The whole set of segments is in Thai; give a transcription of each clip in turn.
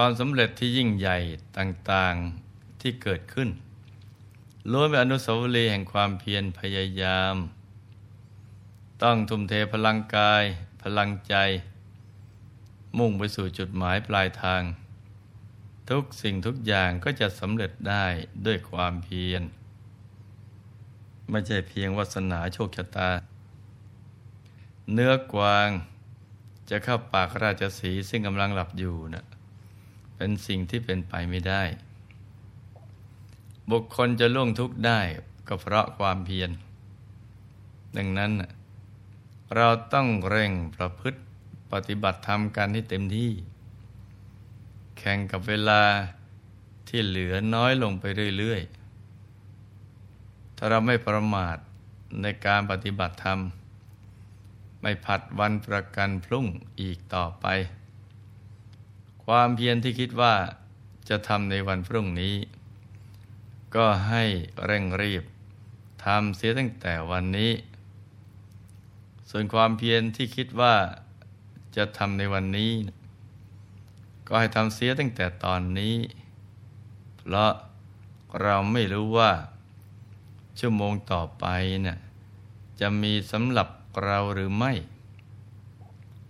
ความสำเร็จที่ยิ่งใหญ่ต่างๆที่เกิดขึ้นล้วนเป็นอนุสาวรีย์แห่งความเพียรพยายาม ต้องทุ่มเทพลังกาย พลังใจ มุ่งไปสู่จุดหมายปลายทาง ทุกสิ่งทุกอย่างก็จะสำเร็จได้ด้วยความเพียร ไม่ใช่เพียงวาสนาโชคชะตา เนื้อกวางจะเข้าปากราชสีซึ่งกำลังหลับอยู่นะ เป็นสิ่งที่เป็นไปไม่ได้ บุคคลจะล่วงทุกข์ได้ก็เพราะความเพียร ดังนั้น เราต้องเร่งประพฤติปฏิบัติธรรมกันให้เต็มที่ แข่งกับเวลาที่เหลือน้อยลงไปเรื่อยๆ ถ้าเราไม่ประมาทในการปฏิบัติธรรม ไม่ผัดวันประกันพรุ่งอีกต่อไป ความเพียรที่คิดว่าจะทำในวันพรุ่งนี้ ก็ให้เร่งรีบทำเสียตั้งแต่วันนี้ ส่วนความเพียรที่คิดว่าจะทำในวันนี้ ก็ให้ทำเสียตั้งแต่ตอนนี้ เพราะเราไม่รู้ว่า ชั่วโมงต่อไปเนี่ยจะมีสำหรับเราหรือไม่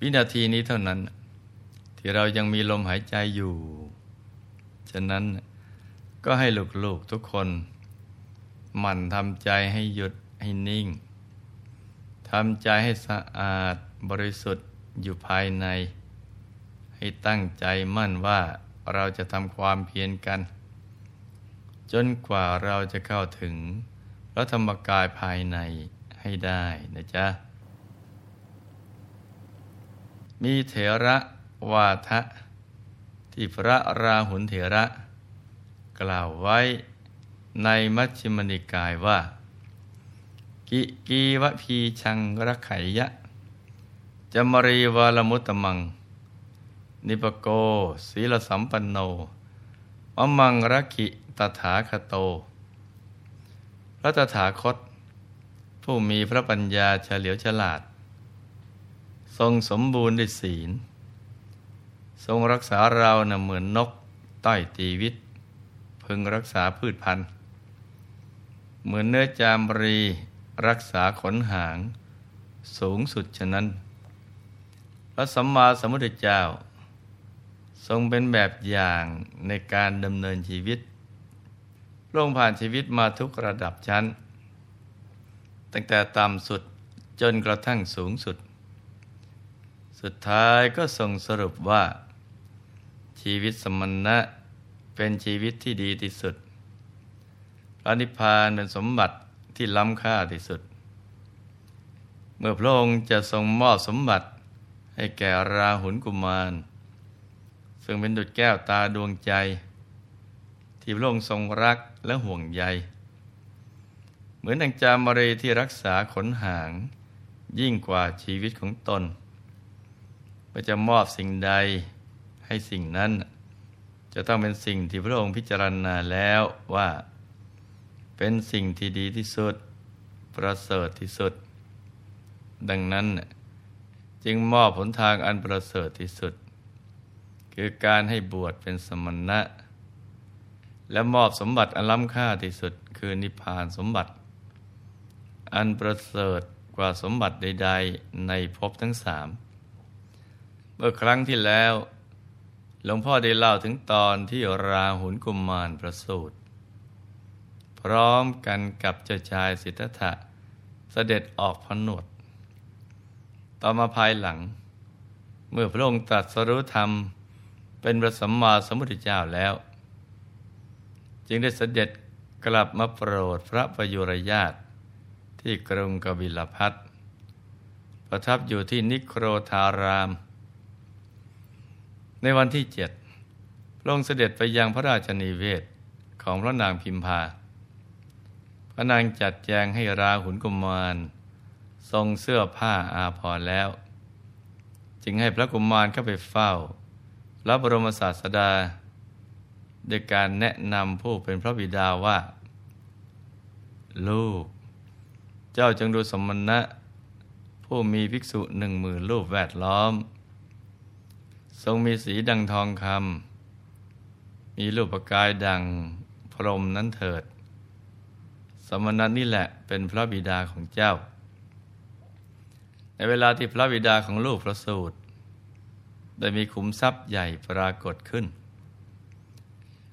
วินาทีนี้เท่านั้น ที่เรายังมีลมหายใจอยู่ ฉะนั้นก็ให้ลูกๆทุกคนหมั่นทำใจให้หยุดให้นิ่งทำใจให้สะอาดบริสุทธิ์อยู่ภายใน ให้ตั้งใจมั่นว่าเราจะทำความเพียรกัน จนกว่าเราจะเข้าถึงพระธรรมกายภายในให้ได้นะจ๊ะ มีเถระ วาทะ ที่พระราหุลเถระ กล่าวไว้ในมัชฌิมนิกายว่า กิกีวะพีชังรักไขยะจมรีวาลมุตตมัง นิปโกศีลสัมปันโนมมังรักิตถาคโต พระตถาคต ผู้มีพระปัญญาเฉลียวฉลาด ทรงสมบูรณ์ด้วยศีล ทรงรักษาเรานะ่ะเหมือนนกต้อยตีวิต พึงรักษาพืชพันธุ์ เหมือนเนื้อจามรีรักษาขนหาง สูงสุดฉะนั้น พระสัมมาสัมพุทธเจ้า ทรงเป็นแบบอย่างในการดำเนินชีวิตลงผ่านชีวิตมาทุกระดับชั้น ตั้งแต่ต่ำสุดจนกระทั่งสูงสุด สุดท้ายก็ทรงสรุปว่า ชีวิตสมณะเป็นชีวิตที่ดีที่สุดพระนิพพานเป็นสมบัติที่ล้ำค่าที่สุด เมื่อพระองค์จะทรงมอบสมบัติให้แก่ราหุลกุมาร ซึ่งเป็นดุจแก้วตาดวงใจ ที่พระองค์ทรงรักและห่วงใย เหมือนดังจามรีที่รักษาขนหาง ยิ่งกว่าชีวิตของตนเมื่อจะมอบสิ่งใด ให้สิ่งนั้น จะต้องเป็นสิ่งที่พระองค์พิจารณาแล้วว่า เป็นสิ่งที่ดีที่สุด ประเสริฐที่สุด ดังนั้นจึงมอบผลทางอันประเสริฐที่สุด คือการให้บวชเป็นสมณะ และมอบสมบัติอันล้ำค่าที่สุด คือนิพพานสมบัติ อันประเสริฐกว่าสมบัติใด ๆ ในภพทั้งสามเมื่อครั้งที่แล้ว หลวงพ่อได้เล่าถึงตอนที่ราหุลกุมมารประสูติพร้อมกันกับเจ้าชายสิทธัตถะเสด็จออกพนวด ต่อมาภายหลัง เมื่อพระองค์ตรัสรู้ธรรม เป็นพระสัมมาสัมพุทธเจ้าแล้ว จึงได้เสด็จกลับมาโปรดพระประยุรญาติที่กรุงกบิลพัทประทับอยู่ที่นิโครธาราม ในวันที่เจ็ดพระองค์เสด็จไปยังพระราชนิเวศของพระนางพิมพา พระนางจัดแจงให้ราหุลกุมาร ทรงเสื้อผ้าอาภรณ์แล้ว จึงให้พระกุมารเข้าไปเฝ้าพระบรมศาสดาโดยการแนะนำผู้เป็นพระบิดาว่า ลูก เจ้าจงดูสมณะ ผู้มีภิกษุหนึ่งหมื่นรูปแวดล้อม ทรงมีสีดังทองคำมีรูปกายดังพรมนั้นเถิด สมณะนี่แหละเป็นพระบิดาของเจ้า ในเวลาที่พระบิดาของลูกประสูติได้มีขุมทรัพย์ใหญ่ปรากฏขึ้น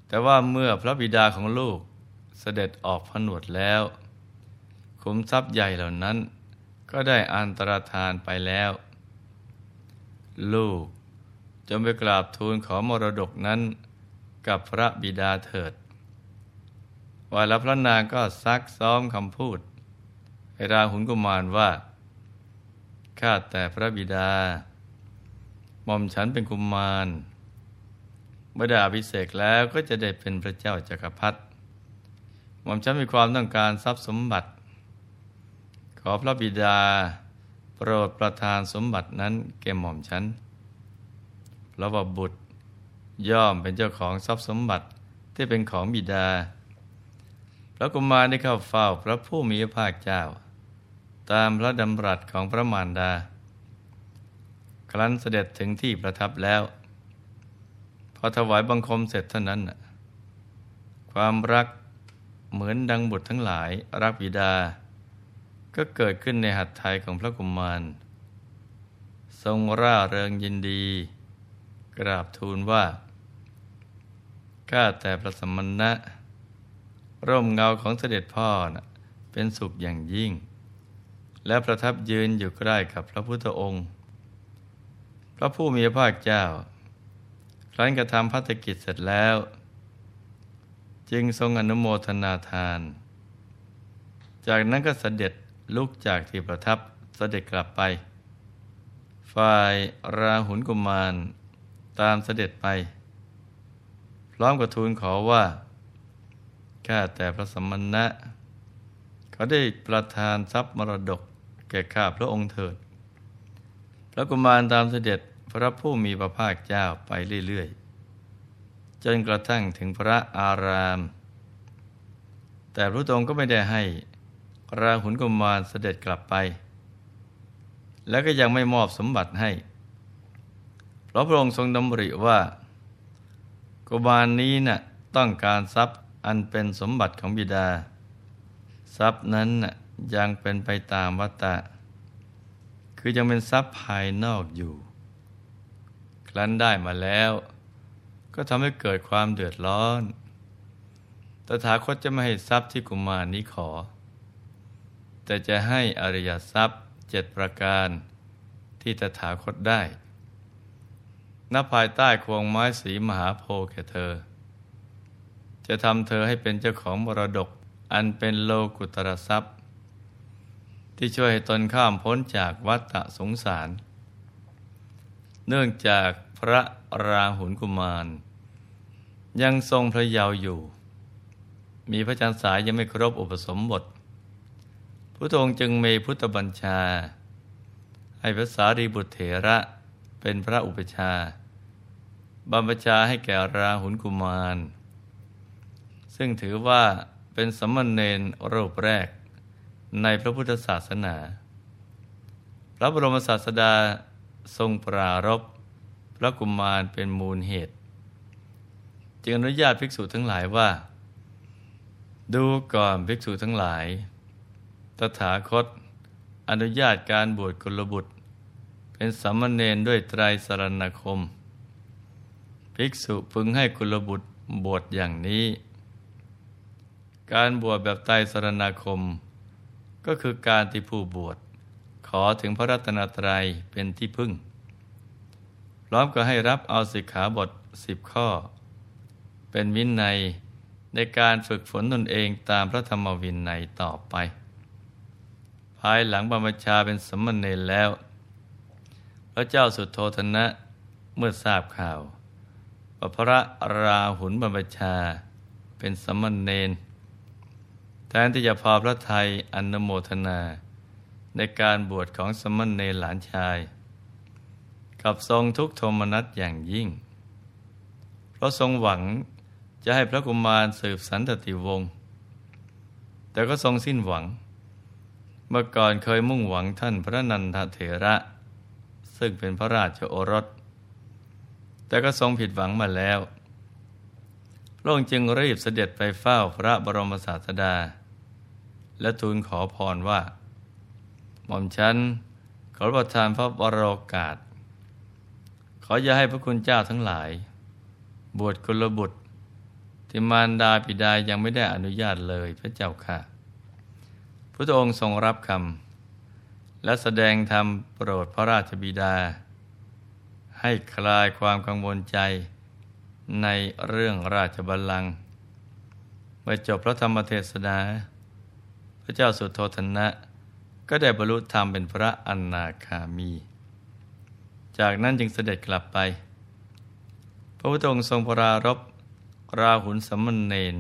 แต่ว่าเมื่อพระบิดาของลูกเสด็จออกผนวดแล้ว ขุมทรัพย์ใหญ่เหล่านั้น ก็ได้อันตรธานไปแล้ว ลูก จงไปกราบทูลขอมรดกนั้นกับพระบิดาเถิดว่าแล้วพระนางก็ซักซ้อมคำพูดให้ราหุลกุมารว่าข้าแต่พระบิดาหม่อมฉันเป็นกุมาร เมื่อดาพิเศษแล้วก็จะได้เป็นพระเจ้าจากักรพรรดิหม่อมฉันมีความต้องการทรัพย์สมบัติ ขอพระบิดา โปรดประทานสมบัตินั้นแก่หม่อมฉัน เพราะว่าบุตร ย่อมเป็นเจ้าของทรัพย์สมบัติที่เป็นของบิดา พระกุมารได้เข้าเฝ้าพระผู้มีพระภาคเจ้า ตามพระดำรัสของพระมารดา ครั้นเสด็จถึงที่ประทับแล้ว พอถวายบังคมเสร็จเท่านั้น ความรักเหมือนดังบุตรทั้งหลายรักบิดา ก็เกิดขึ้นในหัตถ์ไทยของพระกุมาร ทรงร่าเริงยินดี กราบทูลว่า ข้าแต่พระสมณะ ร่มเงาของเสด็จพ่อนะเป็นสุขอย่างยิ่ง และประทับยืนอยู่ใกล้กับพระพุทธองค์ พระผู้มีพระภาคเจ้า ครั้นกระทำพัฒกิจเสร็จแล้ว จึงทรงอนุโมทนาทาน จากนั้นก็เสด็จลุกจากที่ประทับเสด็จกลับไป ฝ่ายราหุลกุมาร ตามเสด็จไปร้อมกับทูลขอว่า ข้าแต่พระสมณะเขาได้ประทานทรัพย์มรดกแก่ข้าพระองค์เถิด พระกุมารตามเสด็จพระผู้มีพระภาคเจ้าไปเรื่อยๆ จนกระทั่งถึงพระอาราม แต่พระองค์ก็ไม่ได้ให้ราหุลกุมารเสด็จกลับไป แล้วก็ยังไม่มอบสมบัติให้ เพราะพระองค์ทรงดำริว่า กุบาลนี้นะ่ะต้องการทรัพย์อันเป็นสมบัติของบิดา ทรัพย์นั้นน่ะยังเป็นไปตามวัตตะ คือยังเป็นทรัพย์ภายนอกอยู่ ครั้นได้มาแล้ว ก็ทำให้เกิดความเดือดร้อนตถาคตจะไม่ให้ทรัพย์ที่กุมารนี้ขอ แต่จะให้อริยทรัพย์เจ็ดประการที่ตถาคตได้ ณภายใต้ควงไม้สีมหาโพธิ์แก่เธอ จะทำเธอให้เป็นเจ้าของมรดกอันเป็นโลกุตรทรัพย์ ที่ช่วยให้ตนข้ามพ้นจากวัฏสงสาร เนื่องจากพระราหุลกุมาร ยังทรงพระเยาว์อยู่ มีพระจันทร์สายยังไม่ครบอุปสมบทพระองค์จึงมีพุทธบัญชา ให้พระสารีบุตรเถระเป็นพระอุปชา บำบัชาให้แก่ราหุลกุมาร ซึ่งถือว่าเป็นสมณเณรรูปแรกในพระพุทธศาสนา พระบรมศาสดาทรงปรารบพระกุมารเป็นมูลเหตุ จึงอนุญาตภิกษุทั้งหลายว่า ดูก่อนภิกษุทั้งหลาย ตถาคต อนุญาตการบวชกุลบุตร เป็นสมณเณรด้วยไตรสรณคม ภิกษุพึงให้กุลบุตรบวชอย่างนี้ การบวชแบบไตรสรณาคม ก็คือการที่ผู้บวชขอถึงพระรัตนตรัยเป็นที่พึ่งพร้อมก็ให้รับเอาสิกขาบทสิบข้อ เป็นวินัยในการฝึกฝนตนเองตามพระธรรมวินัยต่อไป ภายหลังบรรพชาเป็นสมณเณรแล้ว พระเจ้าสุโธธนะเมื่อทราบข่าว พระราหุลบรรพชา เป็นสมณเณรแทนที่จะพอพระไทยอนโมทนา ในการบวชของสมณเณรหลานชาย กับทรงทุกโทมนัสอย่างยิ่ง เพราะทรงหวังจะให้พระกุมารสืบสันตติวงศ์แต่ก็ทรงสิ้นหวัง เมื่อก่อนเคยมุ่งหวังท่านพระนันทเถระ ซึ่งเป็นพระราชโอรส แต่ก็ทรงผิดหวังมาแล้วพระองค์จึงรีบเสด็จไปเฝ้าพระบรมศาสดา และทูลขอพรว่า หม่อมฉันขอประทานพระบรโอกาส ขออย่าให้พระคุณเจ้าทั้งหลาย บวชกุลบุตรที่มารดาปิดายังไม่ได้อนุญาตเลยพระเจ้าค่ะ พระองค์ทรงรับคำและแสดงธรรมโปรดพระราชบิดา ให้คลายความกังวลใจในเรื่องราชบัลลังก์เมื่อจบพระธรรมเทศนา พระเจ้าสุโธธนะ ก็ได้บรรลุธรรมเป็นพระอนาคามี จากนั้นจึงเสด็จกลับไป พระพุทธองค์ทรงปรารบราหุลสมณเณร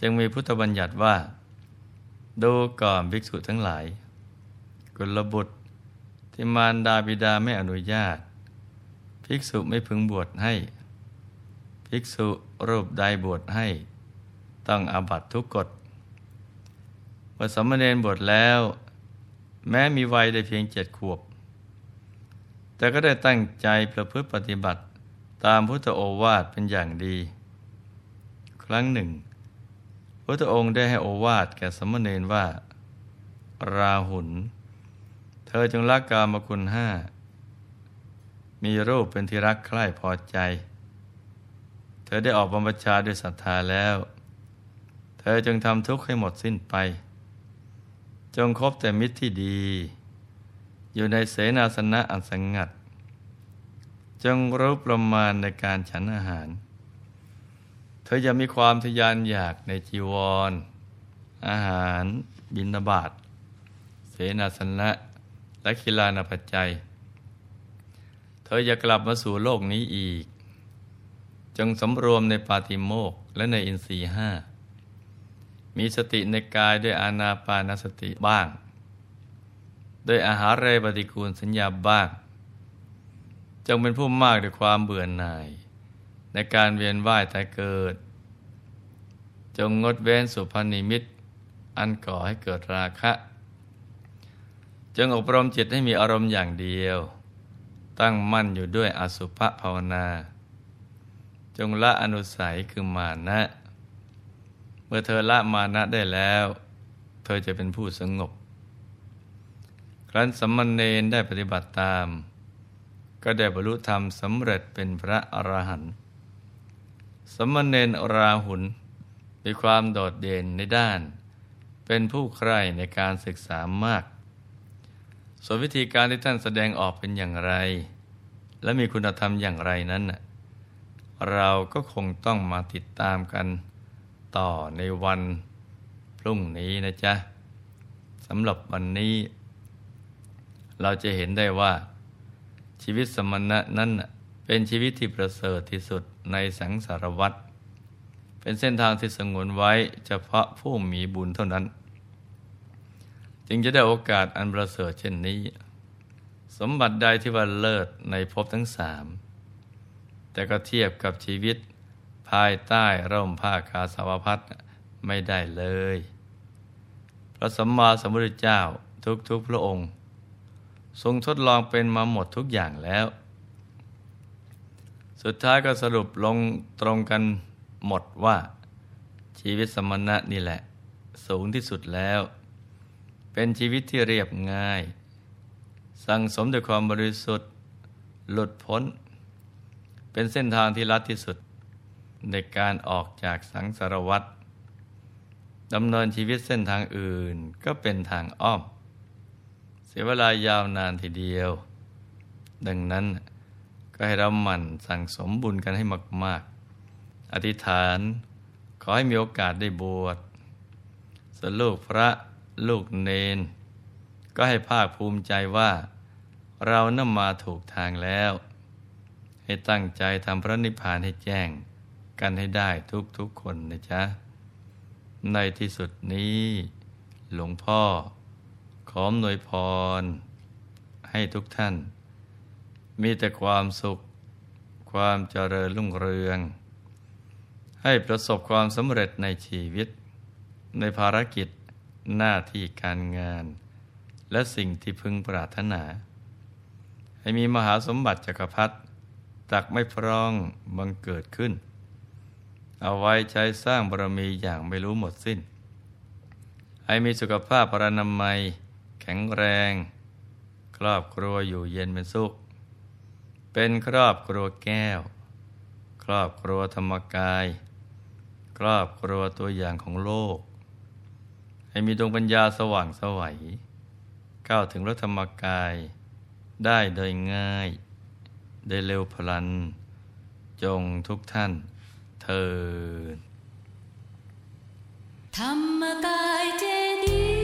จึงมีพุทธบัญญัติว่า ดูก่อนภิกษุทั้งหลาย กุลบุตรที่มารดาบิดาไม่อนุญาต ภิกษุไม่พึงบวชให้ ภิกษุรูปใดบวชให้ ต้องอาบัตทุกกฎเมื่อสมณเณรบวชแล้ว แม้มีวัยได้เพียงเจ็ดขวบ แต่ก็ได้ตั้งใจประพฤติปฏิบัติตามพุทธโอวาทเป็นอย่างดี ครั้งหนึ่งพระองค์ได้ให้โอวาทแก่สมณเณรว่า ราหุลเธอจงรักกามคุณห้า มีรูปเป็นที่รักใคร่พอใจ เธอได้ออกบรรพชาด้วยศรัทธาแล้ว เธอจึงทำทุกข์ให้หมดสิ้นไป จงคบแต่มิตรที่ดี อยู่ในเสนาสนะอันสงัด จงรู้ประมาณในการฉันอาหาร เธอจะมีความทยานอยากในจีวร อาหาร บินาบาตเสนาสนะ และกีฬานาปัจจัย ธอจะกลับมาสู่โลกนี้อีก จงสำรวมในปาติโมกและในอินทรีห้า มีสติในกายด้วยอานาปานสติบ้าง โดยอาหารเรปฏิกูลสัญญาบ้าง จงเป็นผู้มากด้วยความเบื่อหน่าย ในการเวียนว่ายแต่เกิด จงงดเว้นสุพนิมิต อันก่อให้เกิดราคะ จงอบรมจิตให้มีอารมณ์อย่างเดียว ตั้งมั่นอยู่ด้วยอสุภภาวนา จงละอนุสัยคือมานะ เมื่อเธอละมานะได้แล้ว เธอจะเป็นผู้สงบ ครั้นสัมมณเณรได้ปฏิบัติตาม ก็ได้บรรลุธรรมสำเร็จเป็นพระอรหันต์สัมมณเณรราหุลมีความโดดเด่นในด้าน เป็นผู้ใคร่ในการศึกษามาก ส่วนวิธีการที่ท่านแสดงออกเป็นอย่างไร และมีคุณธรรมอย่างไรนั้น เราก็คงต้องมาติดตามกันต่อในวันพรุ่งนี้นะจ๊ะสำหรับวันนี้ เราจะเห็นได้ว่า ชีวิตสมณะนั้นเป็นชีวิตที่ประเสริฐที่สุดในสังสารวัฏเป็นเส้นทางที่สงวนไว้เฉพาะผู้มีบุญเท่านั้น จึงจะได้โอกาสอันประเสริฐเช่นนี้ สมบัติใดที่ว่าเลิศในภพทั้งสามแต่ก็เทียบกับชีวิต ภายใต้ร่มผ้าคาสาวพัดไม่ได้เลย พระสัมมาสัมพุทธเจ้าทุกๆพระองค์ ทรงทดลองเป็นมาหมดทุกอย่างแล้ว สุดท้ายก็สรุปลงตรงกันหมดว่าชีวิตสมณะนี่แหละ สูงที่สุดแล้ว เป็นชีวิตที่เรียบง่าย สั่งสมด้วยความบริสุทธิ์ หลุดพ้น เป็นเส้นทางที่ลัดที่สุด ในการออกจากสังสารวัฏดำเนินชีวิตเส้นทางอื่นก็เป็นทางอ้อม เสียเวลายาวนานทีเดียว ดังนั้นก็ให้เราหมั่นสั่งสมบุญกันให้มาก ๆ อธิษฐานขอให้มีโอกาสได้บวชสลูกพระ ลูกเนน ก็ให้ภาคภูมิใจว่า เรานำมาถูกทางแล้ว ให้ตั้งใจทำพระนิพพานให้แจ้ง กันให้ได้ทุกๆคนนะจ๊ะ ในที่สุดนี้ หลวงพ่อ ขอมหน่วยพร ให้ทุกท่าน มีแต่ความสุข ความเจริญรุ่งเรือง ให้ประสบความสำเร็จในชีวิตในภารกิจ หน้าที่การงาน และสิ่งที่พึงปรารถนา ให้มีมหาสมบัติจักรพรรดิตักไม่พร้องบังเกิดขึ้น เอาไว้ใช้สร้างบารมีอย่างไม่รู้หมดสิ้น ให้มีสุขภาพพรรนามัย แข็งแรง ครอบครัวอยู่เย็นเป็นสุข เป็นครอบครัวแก้ว ครอบครัวธรรมกาย ครอบครัวตัวอย่างของโลก ให้มีดวงปัญญาสว่างสวัยก้าวถึงรธรรมกายได้โดยง่าย ได้เร็วพลัน จงทุกท่านเธอธรรมกายเจดี